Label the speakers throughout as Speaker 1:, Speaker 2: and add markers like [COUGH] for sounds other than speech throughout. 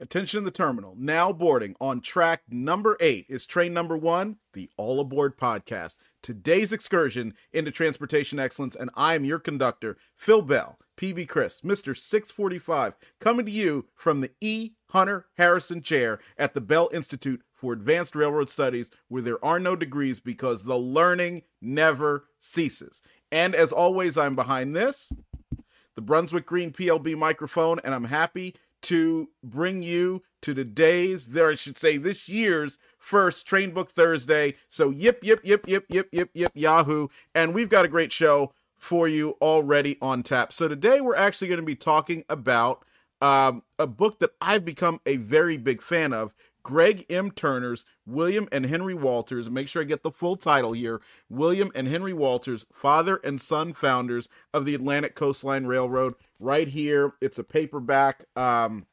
Speaker 1: Attention the terminal. Now boarding on track number eight is train number one, the All Aboard podcast. Today's excursion into transportation excellence, and I am your conductor, Phil Bell, PB Chris, Mr. 645, coming to you from the E. Hunter Harrison Chair at the Bell Institute for Advanced Railroad Studies, where there are no degrees because the learning never ceases. And as always, I'm behind this, the Brunswick Green PLB microphone, and I'm happy to bring you to today's, there I should say, this year's first Train Book Thursday. So yip, yip, yip, yip, yip, yip, yip, Yahoo. And we've got a great show for you already on tap. So today we're actually going to be talking about um, a book that I've become a very big fan of. Gregg M. Turner's William and Henry Walters. Make sure I get the full title here. William and Henry Walters, father and son founders of the Atlantic Coastline Railroad. Right here, it's a paperback. Um,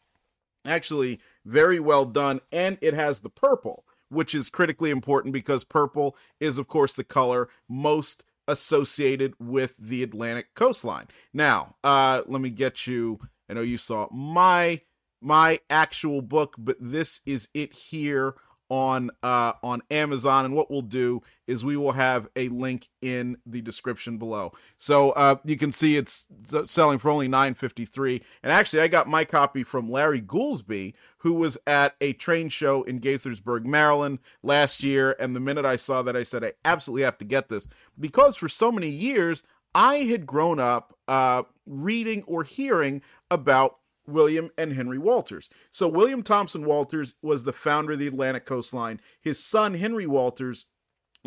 Speaker 1: actually, very well done, and it has the purple, which is critically important because purple is, of course, the color most associated with the Atlantic coastline. Now, uh, let me get you. I know you saw my my actual book, but this is it here on uh on Amazon. And what we'll do is we will have a link in the description below. So uh you can see it's selling for only 9.53 and actually I got my copy from Larry Goolsby who was at a train show in Gaithersburg, Maryland last year. And the minute I saw that I said I absolutely have to get this. Because for so many years I had grown up uh reading or hearing about William and Henry Walters. So, William Thompson Walters was the founder of the Atlantic Coastline. His son, Henry Walters,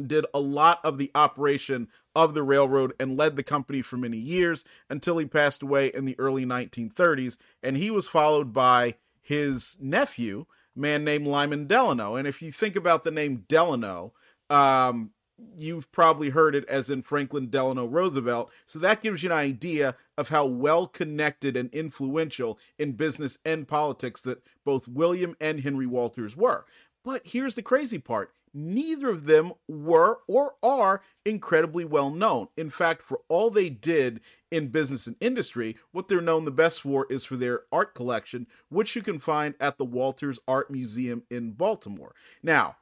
Speaker 1: did a lot of the operation of the railroad and led the company for many years until he passed away in the early 1930s. And he was followed by his nephew, man named Lyman Delano. And if you think about the name Delano, um, you've probably heard it as in Franklin Delano Roosevelt. So that gives you an idea of how well connected and influential in business and politics that both William and Henry Walters were. But here's the crazy part neither of them were or are incredibly well known. In fact, for all they did in business and industry, what they're known the best for is for their art collection, which you can find at the Walters Art Museum in Baltimore. Now,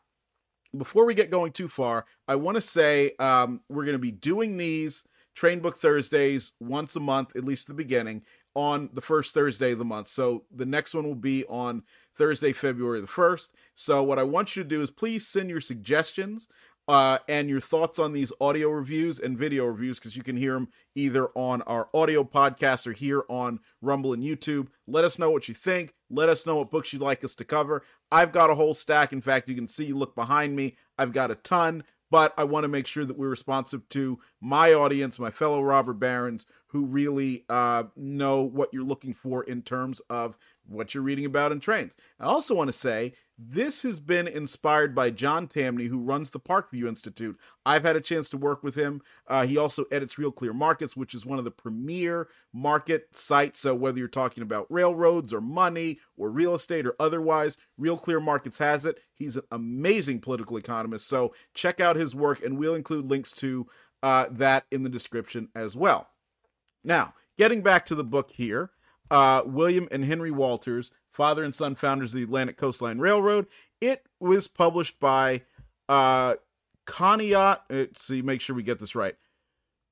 Speaker 1: before we get going too far, I want to say um, we're going to be doing these Train Book Thursdays once a month, at least the beginning, on the first Thursday of the month. So the next one will be on Thursday, February the 1st. So what I want you to do is please send your suggestions uh, and your thoughts on these audio reviews and video reviews because you can hear them either on our audio podcast or here on Rumble and YouTube. Let us know what you think. Let us know what books you'd like us to cover. I've got a whole stack. In fact, you can see, look behind me, I've got a ton, but I want to make sure that we're responsive to my audience, my fellow robber barons who really uh, know what you're looking for in terms of what you're reading about in trains. I also want to say this has been inspired by John Tamny, who runs the Parkview Institute. I've had a chance to work with him. Uh, he also edits Real Clear Markets, which is one of the premier market sites. So, whether you're talking about railroads or money or real estate or otherwise, Real Clear Markets has it. He's an amazing political economist. So, check out his work, and we'll include links to uh, that in the description as well. Now, getting back to the book here, uh, William and Henry Walters father and son founders of the Atlantic Coastline Railroad. It was published by uh, Conneaut. Let's see, make sure we get this right.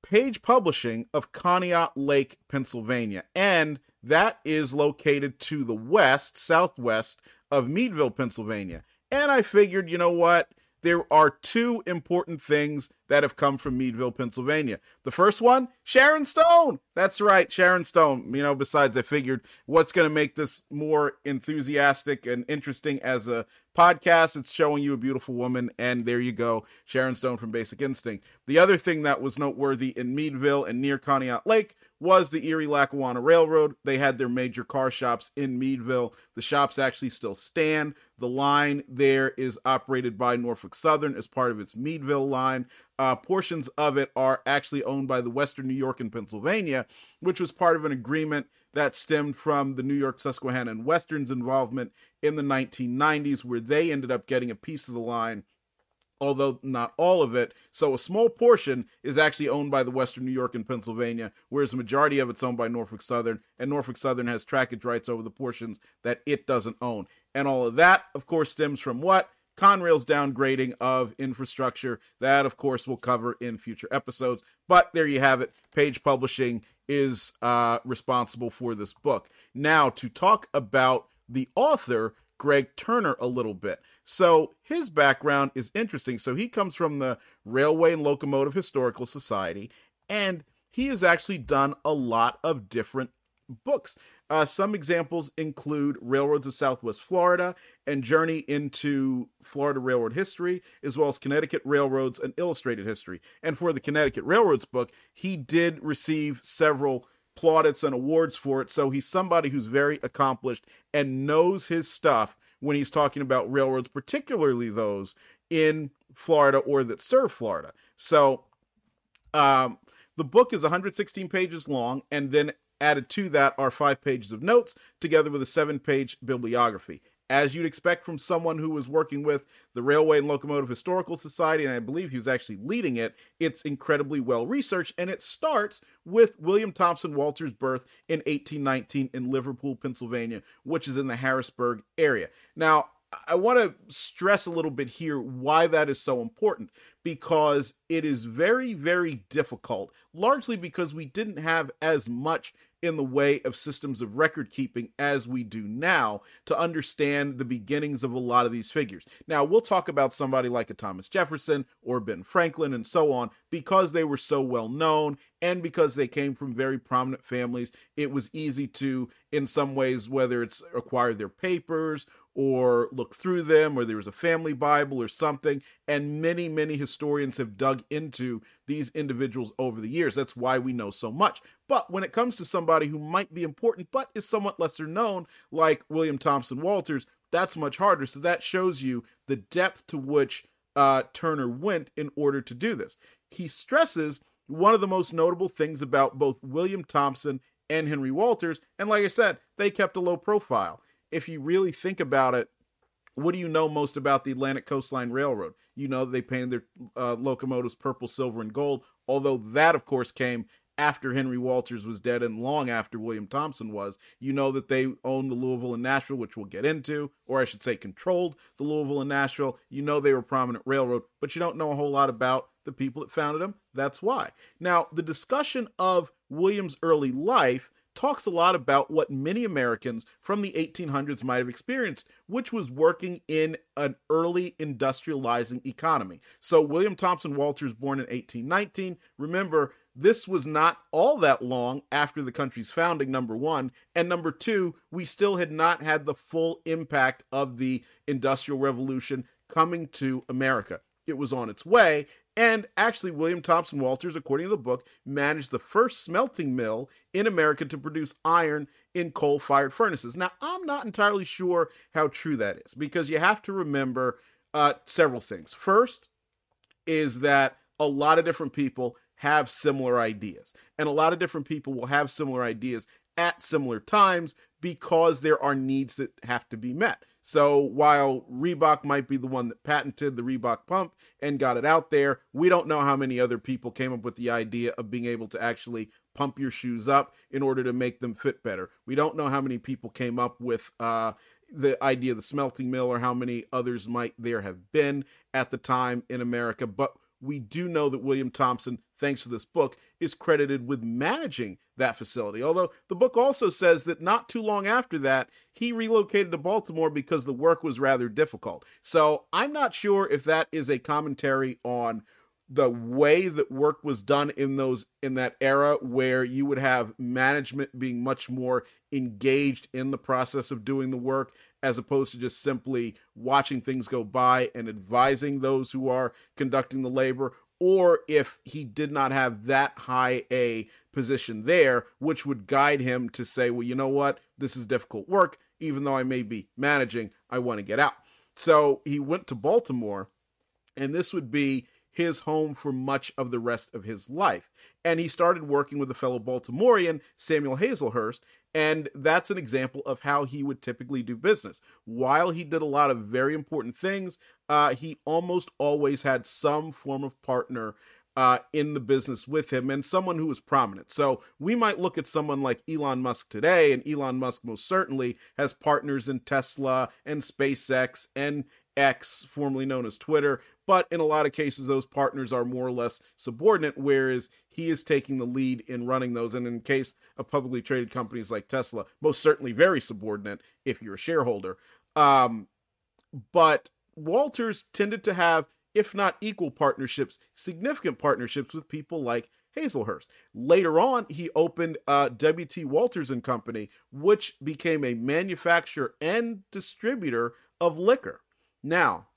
Speaker 1: Page Publishing of Conneaut Lake, Pennsylvania, and that is located to the west, southwest of Meadville, Pennsylvania. And I figured, you know what? There are two important things that have come from Meadville, Pennsylvania. The first one, Sharon Stone. That's right, Sharon Stone. You know, besides, I figured what's going to make this more enthusiastic and interesting as a podcast, it's showing you a beautiful woman. And there you go, Sharon Stone from Basic Instinct. The other thing that was noteworthy in Meadville and near Conneaut Lake was the Erie Lackawanna Railroad. They had their major car shops in Meadville. The shops actually still stand. The line there is operated by Norfolk Southern as part of its Meadville line. Uh, portions of it are actually owned by the Western New York and Pennsylvania, which was part of an agreement that stemmed from the New York Susquehanna and Western's involvement in the 1990s, where they ended up getting a piece of the line although not all of it. So a small portion is actually owned by the Western New York and Pennsylvania, whereas the majority of it's owned by Norfolk Southern, and Norfolk Southern has trackage rights over the portions that it doesn't own. And all of that, of course, stems from what? Conrail's downgrading of infrastructure. That, of course, we'll cover in future episodes. But there you have it. Page Publishing is uh, responsible for this book. Now, to talk about the author, Gregg Turner, a little bit. So, his background is interesting. So, he comes from the Railway and Locomotive Historical Society, and he has actually done a lot of different books. Uh, some examples include Railroads of Southwest Florida and Journey into Florida Railroad History, as well as Connecticut Railroads and Illustrated History. And for the Connecticut Railroads book, he did receive several plaudits and awards for it. So he's somebody who's very accomplished and knows his stuff when he's talking about railroads, particularly those in Florida or that serve Florida. So um, the book is 116 pages long, and then Added to that are five pages of notes, together with a seven page bibliography. As you'd expect from someone who was working with the Railway and Locomotive Historical Society, and I believe he was actually leading it, it's incredibly well researched, and it starts with William Thompson Walter's birth in 1819 in Liverpool, Pennsylvania, which is in the Harrisburg area. Now, I want to stress a little bit here why that is so important because it is very, very difficult, largely because we didn't have as much in the way of systems of record keeping as we do now to understand the beginnings of a lot of these figures. Now, we'll talk about somebody like a Thomas Jefferson or Ben Franklin and so on because they were so well known and because they came from very prominent families. It was easy to, in some ways, whether it's acquire their papers or look through them or there was a family bible or something. And many many historians have dug into these individuals over the years. That's why we know so much. But when it comes to somebody who might be important but is somewhat lesser known like william thompson walters that's much harder. So that shows you the depth to which uh, turner went in order to do this. He stresses one of the most notable things about both william thompson and henry walters. And like i said they kept a low profile if you really think about it, what do you know most about the Atlantic Coastline Railroad? You know they painted their uh, locomotives purple, silver, and gold. Although that, of course, came after Henry Walters was dead and long after William Thompson was. You know that they owned the Louisville and Nashville, which we'll get into, or I should say, controlled the Louisville and Nashville. You know they were prominent railroad, but you don't know a whole lot about the people that founded them. That's why. Now, the discussion of William's early life talks a lot about what many Americans from the 1800s might have experienced, which was working in an early industrializing economy. So, William Thompson Walters, born in 1819, remember, this was not all that long after the country's founding, number one. And number two, we still had not had the full impact of the Industrial Revolution coming to America. It was on its way, and actually, William Thompson Walters, according to the book, managed the first smelting mill in America to produce iron in coal fired furnaces. Now, I'm not entirely sure how true that is because you have to remember uh, several things. First, is that a lot of different people have similar ideas, and a lot of different people will have similar ideas at similar times because there are needs that have to be met. So while Reebok might be the one that patented the Reebok pump and got it out there, we don't know how many other people came up with the idea of being able to actually pump your shoes up in order to make them fit better. We don't know how many people came up with uh, the idea of the smelting mill or how many others might there have been at the time in America, but we do know that William Thompson, thanks to this book, is credited with managing that facility. Although the book also says that not too long after that, he relocated to Baltimore because the work was rather difficult. So I'm not sure if that is a commentary on the way that work was done in those in that era where you would have management being much more engaged in the process of doing the work as opposed to just simply watching things go by and advising those who are conducting the labor or if he did not have that high a position there which would guide him to say well you know what? This is difficult work. Even though I may be managing I want to get out. So he went to Baltimore and this would be his home for much of the rest of his life. And he started working with a fellow Baltimorean, Samuel Hazlehurst, and that's an example of how he would typically do business. While he did a lot of very important things, uh, he almost always had some form of partner uh, in the business with him and someone who was prominent. So we might look at someone like Elon Musk today, and Elon Musk most certainly has partners in Tesla and SpaceX and X, formerly known as Twitter. But in a lot of cases, those partners are more or less subordinate, whereas he is taking the lead in running those. And in case of publicly traded companies like Tesla, most certainly very subordinate if you're a shareholder. Um, but Walters tended to have if not equal partnerships, significant partnerships with people like Hazlehurst. Later on, he opened uh, W.T. Walters and Company, which became a manufacturer and distributor of liquor. Now,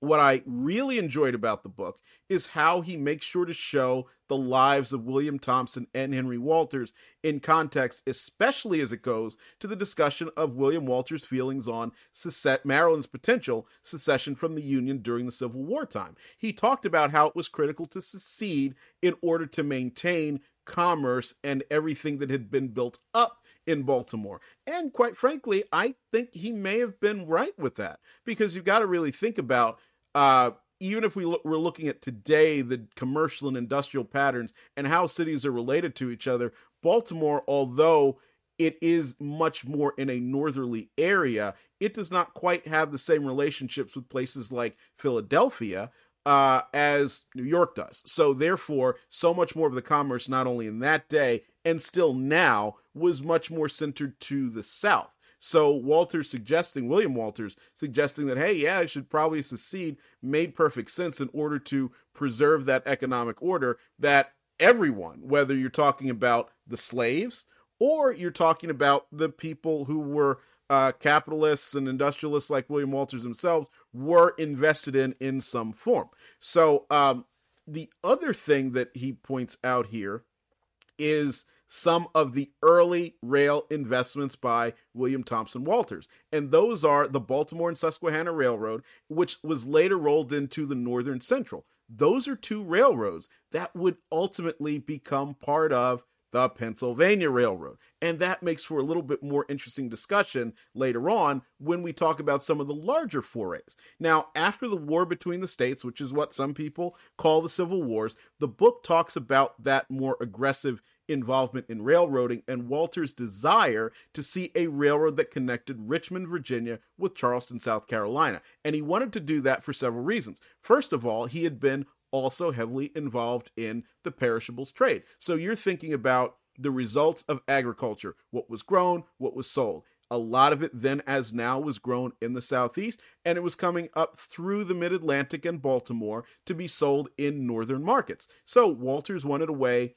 Speaker 1: what I really enjoyed about the book is how he makes sure to show the lives of William Thompson and Henry Walters in context, especially as it goes to the discussion of William Walters' feelings on secession, Maryland's potential secession from the Union during the Civil War time. He talked about how it was critical to secede in order to maintain commerce and everything that had been built up in Baltimore. And quite frankly, I think he may have been right with that because you've got to really think about uh, even if we we're looking at today the commercial and industrial patterns and how cities are related to each other, Baltimore, although it is much more in a northerly area, it does not quite have the same relationships with places like Philadelphia uh, as New York does. So, therefore, so much more of the commerce, not only in that day and still now, was much more centered to the south. So Walters suggesting, William Walters suggesting that, hey, yeah, I should probably secede made perfect sense in order to preserve that economic order that everyone, whether you're talking about the slaves or you're talking about the people who were uh, capitalists and industrialists like William Walters themselves, were invested in in some form. So um, the other thing that he points out here is some of the early rail investments by William Thompson Walters. And those are the Baltimore and Susquehanna Railroad, which was later rolled into the Northern Central. Those are two railroads that would ultimately become part of the Pennsylvania Railroad. And that makes for a little bit more interesting discussion later on when we talk about some of the larger forays. Now, after the war between the states, which is what some people call the Civil Wars, the book talks about that more aggressive involvement in railroading and Walter's desire to see a railroad that connected Richmond, Virginia with Charleston, South Carolina. And he wanted to do that for several reasons. First of all, he had been also heavily involved in the perishables trade. So you're thinking about the results of agriculture, what was grown, what was sold. A lot of it then, as now, was grown in the Southeast, and it was coming up through the mid Atlantic and Baltimore to be sold in northern markets. So Walters wanted a way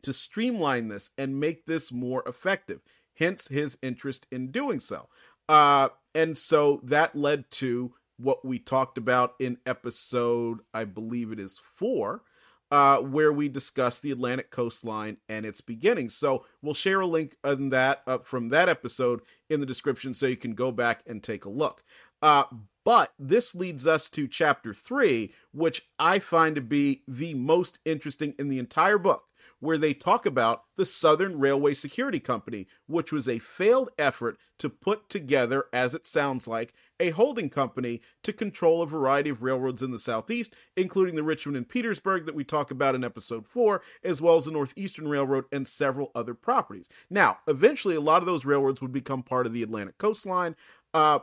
Speaker 1: to streamline this and make this more effective, hence his interest in doing so. Uh, and so that led to what we talked about in episode, I believe it is four, uh, where we discuss the Atlantic coastline and its beginnings. So we'll share a link on that uh, from that episode in the description so you can go back and take a look. Uh, but this leads us to chapter three, which I find to be the most interesting in the entire book where they talk about the Southern Railway Security Company, which was a failed effort to put together, as it sounds like, a holding company to control a variety of railroads in the Southeast, including the Richmond and Petersburg that we talk about in episode 4, as well as the Northeastern Railroad and several other properties. Now, eventually, a lot of those railroads would become part of the Atlantic coastline, uh,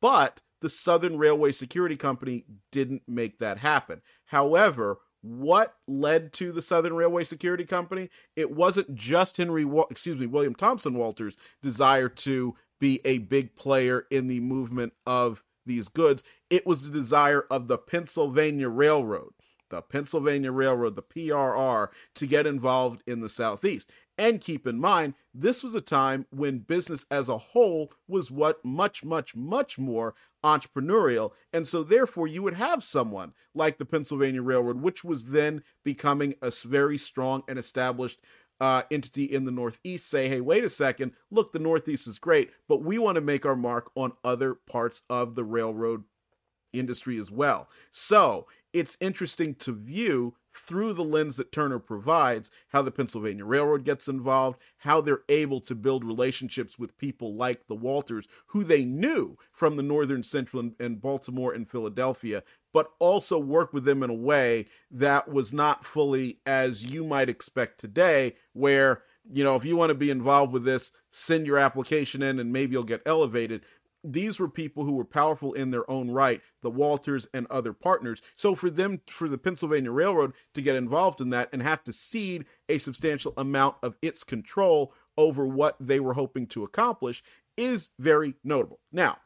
Speaker 1: but the Southern Railway Security Company didn't make that happen. However, what led to the Southern Railway Security Company? It wasn't just Henry, excuse me, William Thompson Walters' desire to be a big player in the movement of these goods. It was the desire of the Pennsylvania Railroad, the Pennsylvania Railroad, the PRR, to get involved in the Southeast. And keep in mind, this was a time when business as a whole was what much, much, much more entrepreneurial. And so, therefore, you would have someone like the Pennsylvania Railroad, which was then becoming a very strong and established uh, entity in the Northeast, say, hey, wait a second, look, the Northeast is great, but we want to make our mark on other parts of the railroad industry as well. So, it's interesting to view through the lens that Turner provides how the Pennsylvania Railroad gets involved, how they're able to build relationships with people like the Walters, who they knew from the Northern Central and, Baltimore and Philadelphia, but also work with them in a way that was not fully as you might expect today, where you know, if you want to be involved with this, send your application in and maybe you'll get elevated these were people who were powerful in their own right, the Walters and other partners. So for them, for the Pennsylvania Railroad to get involved in that and have to cede a substantial amount of its control over what they were hoping to accomplish is very notable. Now,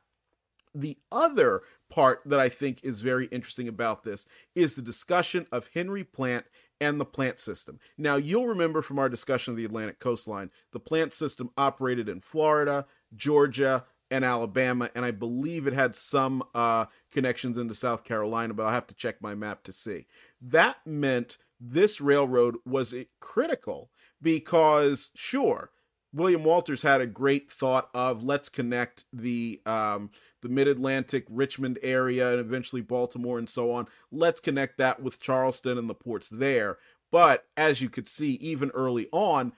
Speaker 1: the other part that I think is very interesting about this is the discussion of Henry Plant and the plant system. Now, you'll remember from our discussion of the Atlantic coastline, the plant system operated in Florida, Georgia, and Alabama, and I believe it had some uh, connections into South Carolina, but I'll have to check my map to see. That meant this railroad was critical because, sure, William Walters had a great thought of let's connect the um, the Mid Atlantic, Richmond area, and eventually Baltimore and so on. Let's connect that with Charleston and the ports there. But as you could see, even early on,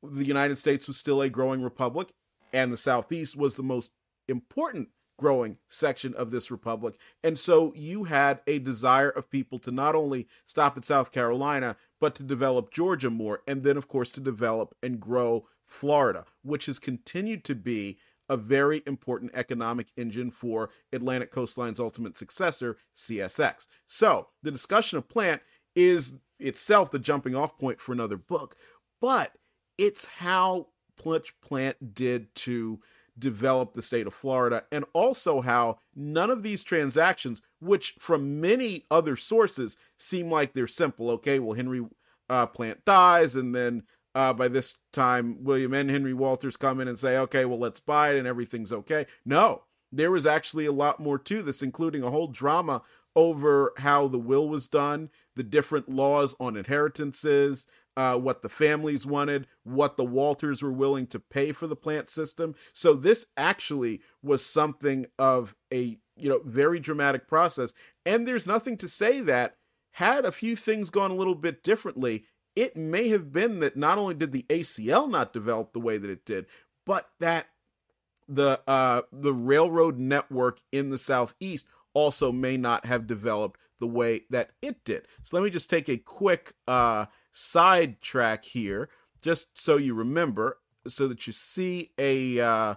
Speaker 1: the United States was still a growing republic, and the Southeast was the most important growing section of this republic. And so you had a desire of people to not only stop at South Carolina, but to develop Georgia more, and then, of course, to develop and grow Florida, which has continued to be a very important economic engine for Atlantic Coastline's ultimate successor, CSX. So the discussion of plant is itself the jumping off point for another book, but it's how much plant did to develop the state of Florida, and also how none of these transactions, which from many other sources seem like they're simple. Okay, well, Henry uh, Plant dies, and then uh, by this time, William and Henry Walters come in and say, okay, well, let's buy it, and everything's okay. No, there was actually a lot more to this, including a whole drama over how the will was done, the different laws on inheritances, uh, what the families wanted, what the Walters were willing to pay for the plant system. So this actually was something of a you know very dramatic process. And there's nothing to say that had a few things gone a little bit differently, it may have been that not only did the ACL not develop the way that it did, but that the uh, the railroad network in the southeast also may not have developed the way that it did. So let me just take a quick uh, sidetrack here, just so you remember, so that you see a uh,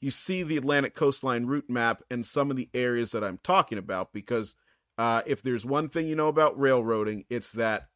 Speaker 1: you see the Atlantic coastline route map and some of the areas that I'm talking about. Because uh, if there's one thing you know about railroading, it's that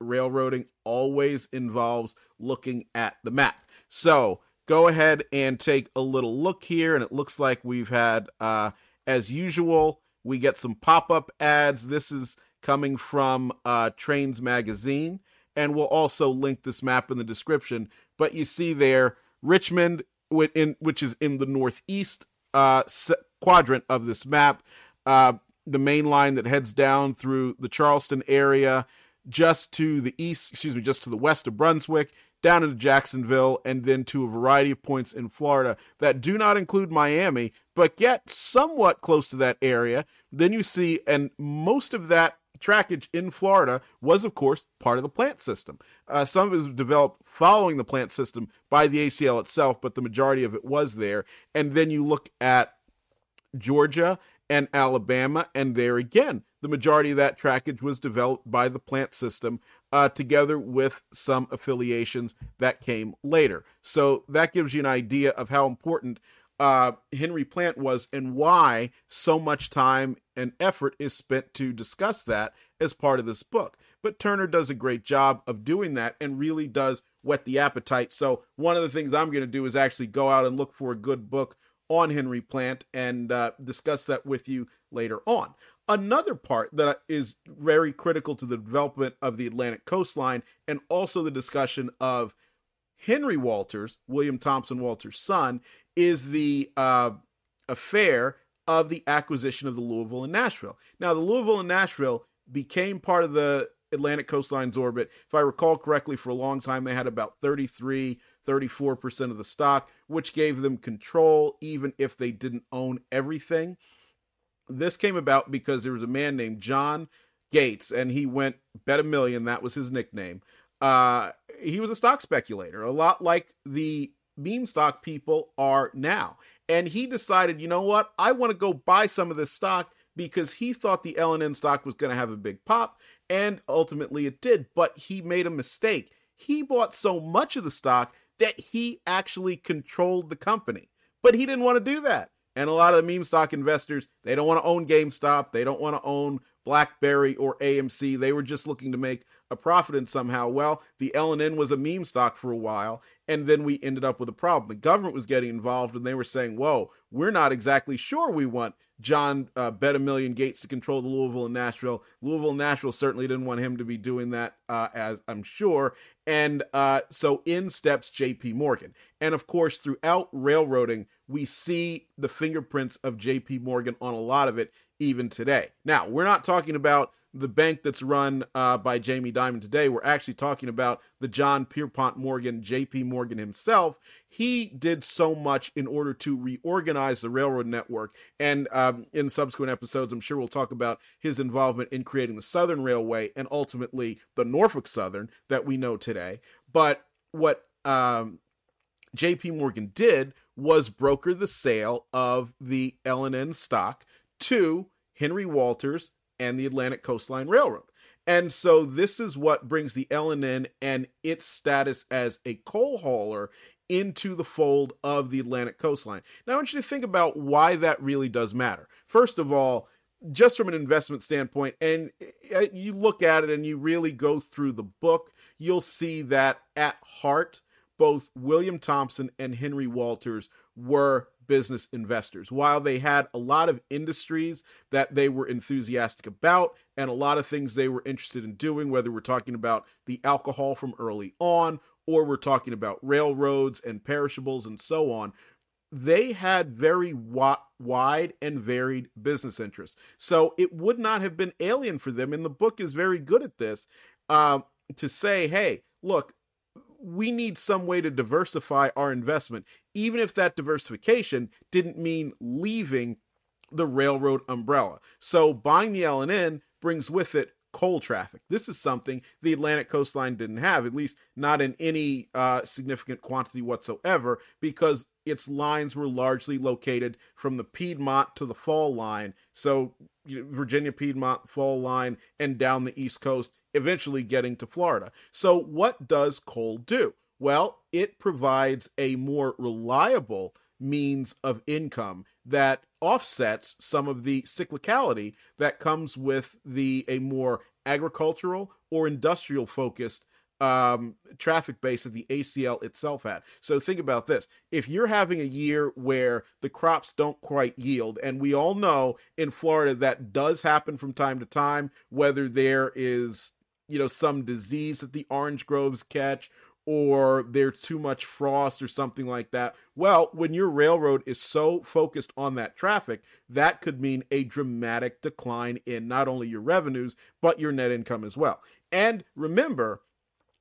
Speaker 1: railroading always involves looking at the map. So go ahead and take a little look here, and it looks like we've had, uh, as usual, we get some pop up ads. This is coming from uh, Trains Magazine and we'll also link this map in the description. But you see there, Richmond, which is in the northeast uh, quadrant of this map, uh, the main line that heads down through the Charleston area, just to the east, excuse me, just to the west of Brunswick, down into Jacksonville, and then to a variety of points in Florida that do not include Miami, but get somewhat close to that area. Then you see, and most of that trackage in Florida was, of course, part of the plant system. Uh, some of it was developed following the plant system by the ACL itself, but the majority of it was there. And then you look at Georgia and Alabama, and there again, the majority of that trackage was developed by the plant system, uh, together with some affiliations that came later. So that gives you an idea of how important uh, Henry Plant was and why so much time and effort is spent to discuss that as part of this book. But Turner does a great job of doing that and really does whet the appetite. So, one of the things I'm going to do is actually go out and look for a good book on Henry Plant and uh, discuss that with you later on. Another part that is very critical to the development of the Atlantic coastline and also the discussion of Henry Walters, William Thompson Walters' son, is the uh, affair of the acquisition of the Louisville and Nashville. Now, the Louisville and Nashville became part of the Atlantic coastline's orbit. If I recall correctly, for a long time, they had about 33, 34% of the stock, which gave them control, even if they didn't own everything. This came about because there was a man named John Gates, and he went bet a million. That was his nickname. Uh, he was a stock speculator, a lot like the meme stock people are now. And he decided, you know what? I want to go buy some of this stock because he thought the L&N stock was going to have a big pop, and ultimately it did. But he made a mistake. He bought so much of the stock that he actually controlled the company. But he didn't want to do that. And a lot of the meme stock investors, they don't want to own GameStop. They don't want to own BlackBerry or AMC. They were just looking to make a profit in somehow. Well, the L&N was a meme stock for a while, and then we ended up with a problem. The government was getting involved, and they were saying, "Whoa, we're not exactly sure we want John uh, Bet a Million Gates to control the Louisville and Nashville. Louisville and Nashville certainly didn't want him to be doing that, uh, as I'm sure. And uh, so in steps J.P. Morgan. And of course, throughout railroading, we see the fingerprints of J.P. Morgan on a lot of it, even today. Now, we're not talking about the bank that's run uh, by Jamie Dimon today. We're actually talking about the John Pierpont Morgan, J.P. Morgan himself. He did so much in order to reorganize the railroad network. And um, in subsequent episodes, I'm sure we'll talk about his involvement in creating the Southern Railway and ultimately the Norfolk Southern that we know today. But what um, J.P. Morgan did was broker the sale of the L&N stock to Henry Walters and the Atlantic Coastline Railroad. And so this is what brings the L&N and its status as a coal hauler into the fold of the Atlantic coastline. Now I want you to think about why that really does matter. First of all, just from an investment standpoint, and uh, you look at it and you really go through the book, you'll see that at heart, both William Thompson and Henry Walters were business investors. While they had a lot of industries that they were enthusiastic about and a lot of things they were interested in doing, whether we're talking about the alcohol from early on or we're talking about railroads and perishables and so on, they had very wide and varied business interests. So it would not have been alien for them, and the book is very good at this, um, to say, hey, look, we need some way to diversify our investment, even if that diversification didn't mean leaving the railroad umbrella. So buying the L&N brings with it coal traffic. This is something the Atlantic coastline didn't have, at least not in any uh, significant quantity whatsoever, because its lines were largely located from the Piedmont to the Fall line. So you know, Virginia Piedmont Fall line and down the East Coast eventually getting to Florida. So, what does coal do? Well, it provides a more reliable means of income that offsets some of the cyclicality that comes with the a more agricultural or industrial focused um, traffic base that the ACL itself had. So think about this. If you're having a year where the crops don't quite yield, and we all know in Florida that does happen from time to time, whether there is you know some disease that the orange groves catch or there's too much frost or something like that. Well, when your railroad is so focused on that traffic, that could mean a dramatic decline in not only your revenues, but your net income as well. And remember,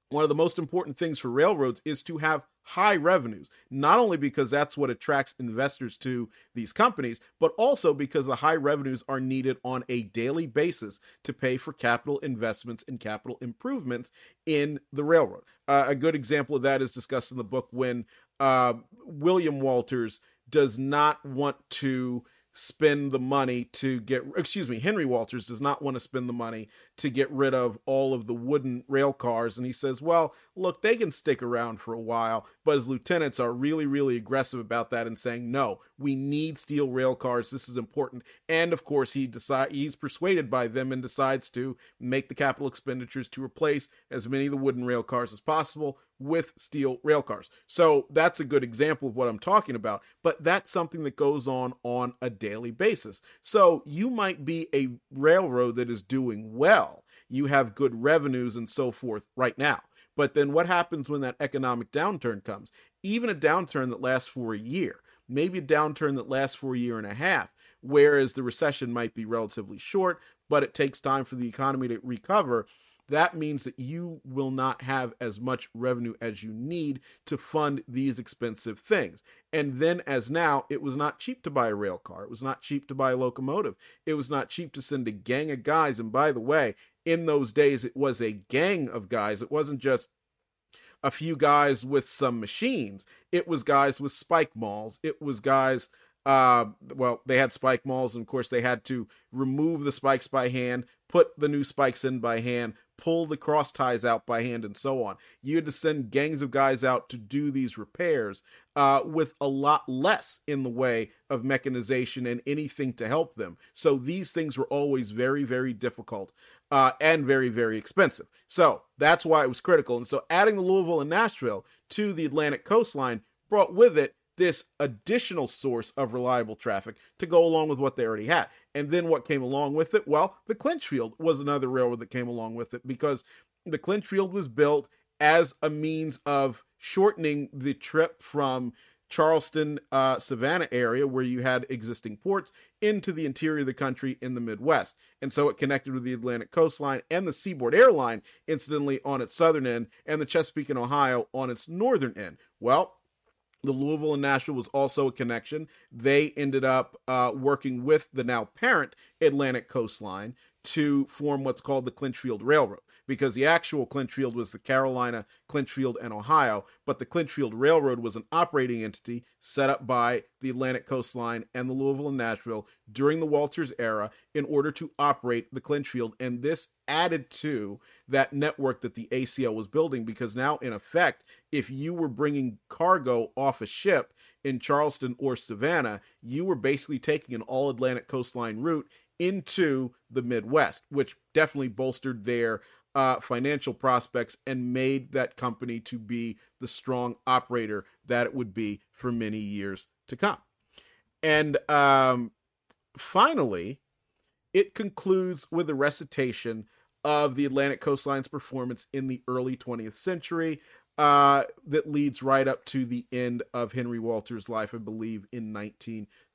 Speaker 1: one of the most important things for railroads is to have high revenues, not only because that's what attracts investors to these companies, but also because the high revenues are needed on a daily basis to pay for capital investments and capital improvements in the railroad. Uh, a good example of that is discussed in the book when uh, William Walters does not want to spend the money to get excuse me henry walters does not want to spend the money to get rid of all of the wooden rail cars and he says well look they can stick around for a while but his lieutenants are really really aggressive about that and saying no we need steel rail cars. This is important. And of course he decide he's persuaded by them and decides to make the capital expenditures to replace as many of the wooden rail cars as possible with steel rail cars. So that's a good example of what I'm talking about, but that's something that goes on on a daily basis. So you might be a railroad that is doing well. You have good revenues and so forth right now. But then what happens when that economic downturn comes? Even a downturn that lasts for a year, maybe a downturn that lasts for a year and a half, whereas the recession might be relatively short, but it takes time for the economy to recover that means that you will not have as much revenue as you need to fund these expensive things. And then, as now, it was not cheap to buy a rail car. It was not cheap to buy a locomotive. It was not cheap to send a gang of guys. And by the way, in those days, it was a gang of guys. It wasn't just a few guys with some machines. It was guys with spike mauls. It was guys uh, well, they had spike mauls, and of course, they had to remove the spikes by hand, put the new spikes in by hand, pull the cross ties out by hand, and so on. You had to send gangs of guys out to do these repairs uh, with a lot less in the way of mechanization and anything to help them. So these things were always very, very difficult uh, and very, very expensive. So that's why it was critical. And so adding the Louisville and Nashville to the Atlantic coastline brought with it this additional source of reliable traffic to go along with what they already had. And then what came along with it? Well, the Clinchfield was another railroad that came along with it because the Clinchfield was built as a means of shortening the trip from Charleston, uh, Savannah area where you had existing ports into the interior of the country in the Midwest. And so it connected with the Atlantic coastline and the Seaboard Airline, incidentally, on its southern end, and the Chesapeake and Ohio on its northern end. Well, the Louisville and Nashville was also a connection. They ended up uh, working with the now parent Atlantic Coastline to form what's called the Clinchfield Railroad because the actual Clinchfield was the Carolina, Clinchfield, and Ohio, but the Clinchfield Railroad was an operating entity set up by the Atlantic Coastline and the Louisville and Nashville during the Walters era in order to operate the Clinchfield. And this added to that network that the ACL was building because now, in effect, if you were bringing cargo off a ship in Charleston or Savannah, you were basically taking an all Atlantic coastline route into the Midwest, which definitely bolstered their uh, financial prospects and made that company to be the strong operator that it would be for many years to come. And um, finally, it concludes with a recitation of the Atlantic Coastline's performance in the early 20th century uh, that leads right up to the end of Henry Walters' life, I believe, in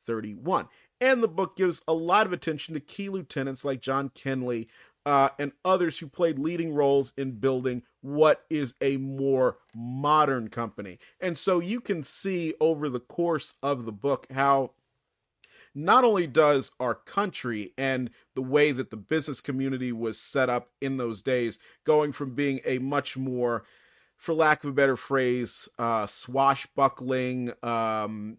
Speaker 1: 1931. And the book gives a lot of attention to key lieutenants like John Kenly uh, and others who played leading roles in building what is a more modern company. And so you can see over the course of the book how not only does our country and the way that the business community was set up in those days, going from being a much more for lack of a better phrase, uh, swashbuckling, um,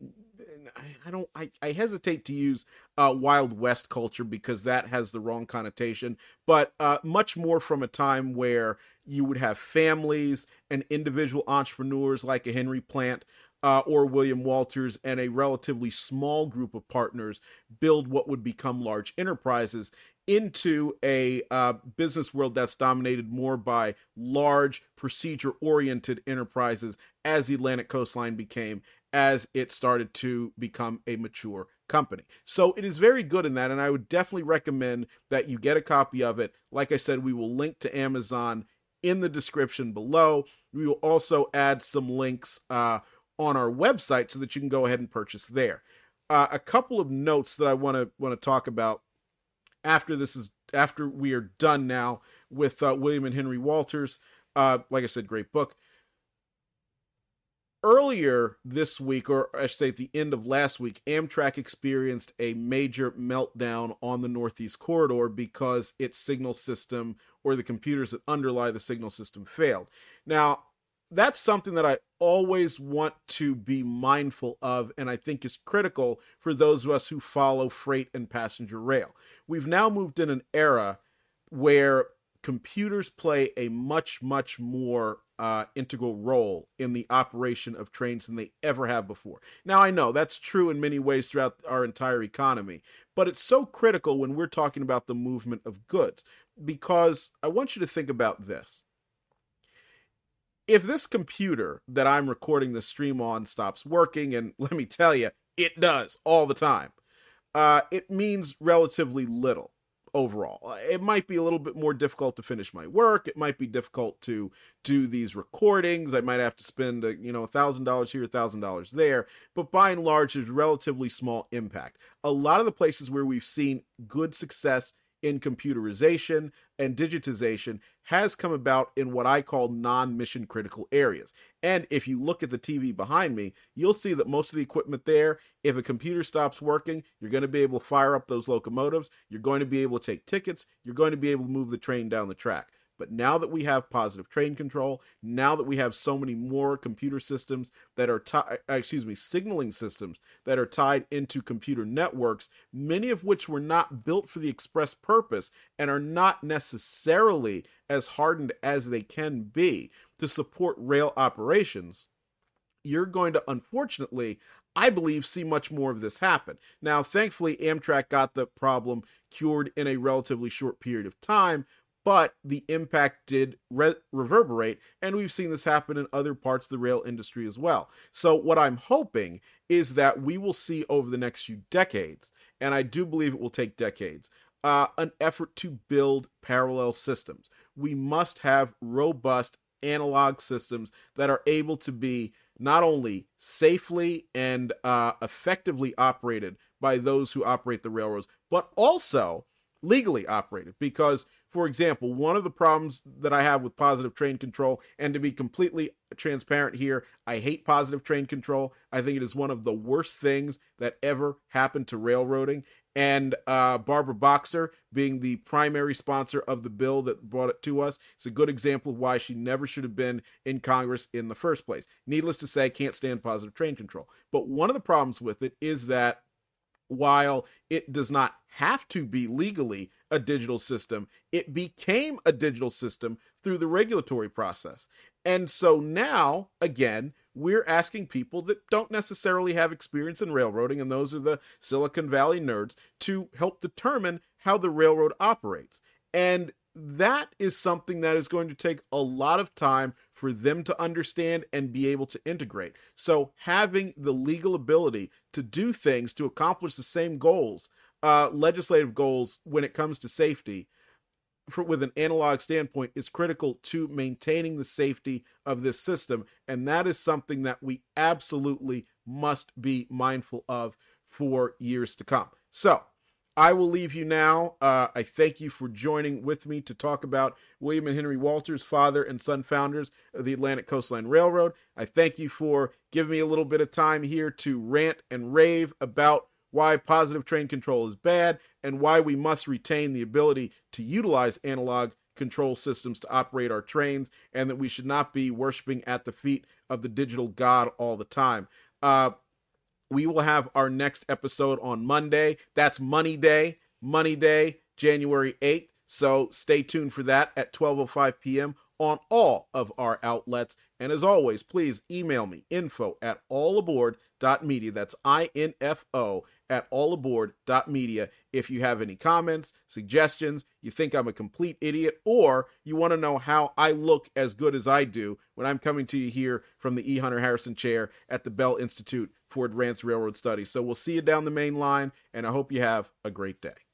Speaker 1: I don't I, I hesitate to use uh, Wild West culture because that has the wrong connotation, but uh, much more from a time where you would have families and individual entrepreneurs like a Henry Plant uh, or William Walters and a relatively small group of partners build what would become large enterprises into a uh, business world that's dominated more by large procedure oriented enterprises as the Atlantic coastline became as it started to become a mature company. So it is very good in that, and I would definitely recommend that you get a copy of it. Like I said, we will link to Amazon in the description below. We will also add some links uh, on our website so that you can go ahead and purchase there. Uh, a couple of notes that I want to want to talk about after this is after we are done now with uh, William and Henry Walters. Uh, like I said, great book earlier this week, or I should say at the end of last week, Amtrak experienced a major meltdown on the Northeast Corridor because its signal system or the computers that underlie the signal system failed. Now, that's something that I always want to be mindful of, and I think is critical for those of us who follow freight and passenger rail. We've now moved in an era where computers play a much, much more uh, integral role in the operation of trains than they ever have before. Now, I know that's true in many ways throughout our entire economy, but it's so critical when we're talking about the movement of goods because I want you to think about this. If this computer that I'm recording the stream on stops working, and [LAUGHS] let me tell you, it does all the time, uh, it means relatively little overall. Uh, it might be a little bit more difficult to finish my work. It might be difficult to do these recordings. I might have to spend, a, you know, a thousand dollars here, a thousand dollars there. But by and large, there's relatively small impact. A lot of the places where we've seen good success in computerization and digitization has come about in what I call non mission critical areas. And if you look at the TV behind me, you'll see that most of the equipment there, if a computer stops working, you're going to be able to fire up those locomotives, you're going to be able to take tickets, you're going to be able to move the train down the track. But now that we have positive train control, now that we have so many more computer systems that are tied, uh, excuse me, signaling systems that are tied into computer networks, many of which were not built for the express purpose and are not necessarily as hardened as they can be to support rail operations, you're going to unfortunately I believe, see much more of this happen. Now, thankfully, Amtrak got the problem cured in a relatively short period of time, but the impact did re- reverberate, and we've seen this happen in other parts of the rail industry as well. So, what I'm hoping is that we will see over the next few decades, and I do believe it will take decades, uh, an effort to build parallel systems. We must have robust analog systems that are able to be not only safely and uh, effectively operated by those who operate the railroads, but also legally operated because for example, one of the problems that I have with positive train control, and to be completely transparent here, I hate positive train control. I think it is one of the worst things that ever happened to railroading. And uh, Barbara Boxer, being the primary sponsor of the bill that brought it to us, is a good example of why she never should have been in Congress in the first place. Needless to say, can't stand positive train control. But one of the problems with it is that while it does not have to be legally a digital system, it became a digital system through the regulatory process. And so now, again, we're asking people that don't necessarily have experience in railroading, and those are the Silicon Valley nerds, to help determine how the railroad operates. And that is something that is going to take a lot of time for them to understand and be able to integrate. So, having the legal ability to do things to accomplish the same goals, uh, legislative goals when it comes to safety, for, with an analog standpoint, is critical to maintaining the safety of this system. And that is something that we absolutely must be mindful of for years to come. So, I will leave you now. Uh, I thank you for joining with me to talk about William and Henry Walters, father and son founders of the Atlantic Coast Line Railroad. I thank you for giving me a little bit of time here to rant and rave about why positive train control is bad and why we must retain the ability to utilize analog control systems to operate our trains and that we should not be worshiping at the feet of the digital god all the time. Uh, we will have our next episode on Monday. That's Money Day, Money Day, January 8th. So stay tuned for that at 12:05 p.m. on all of our outlets. And as always, please email me info at allaboard.media. That's I N F O at allaboard.media if you have any comments, suggestions, you think I'm a complete idiot, or you want to know how I look as good as I do when I'm coming to you here from the E. Hunter Harrison chair at the Bell Institute for Advanced Railroad Studies. So we'll see you down the main line, and I hope you have a great day.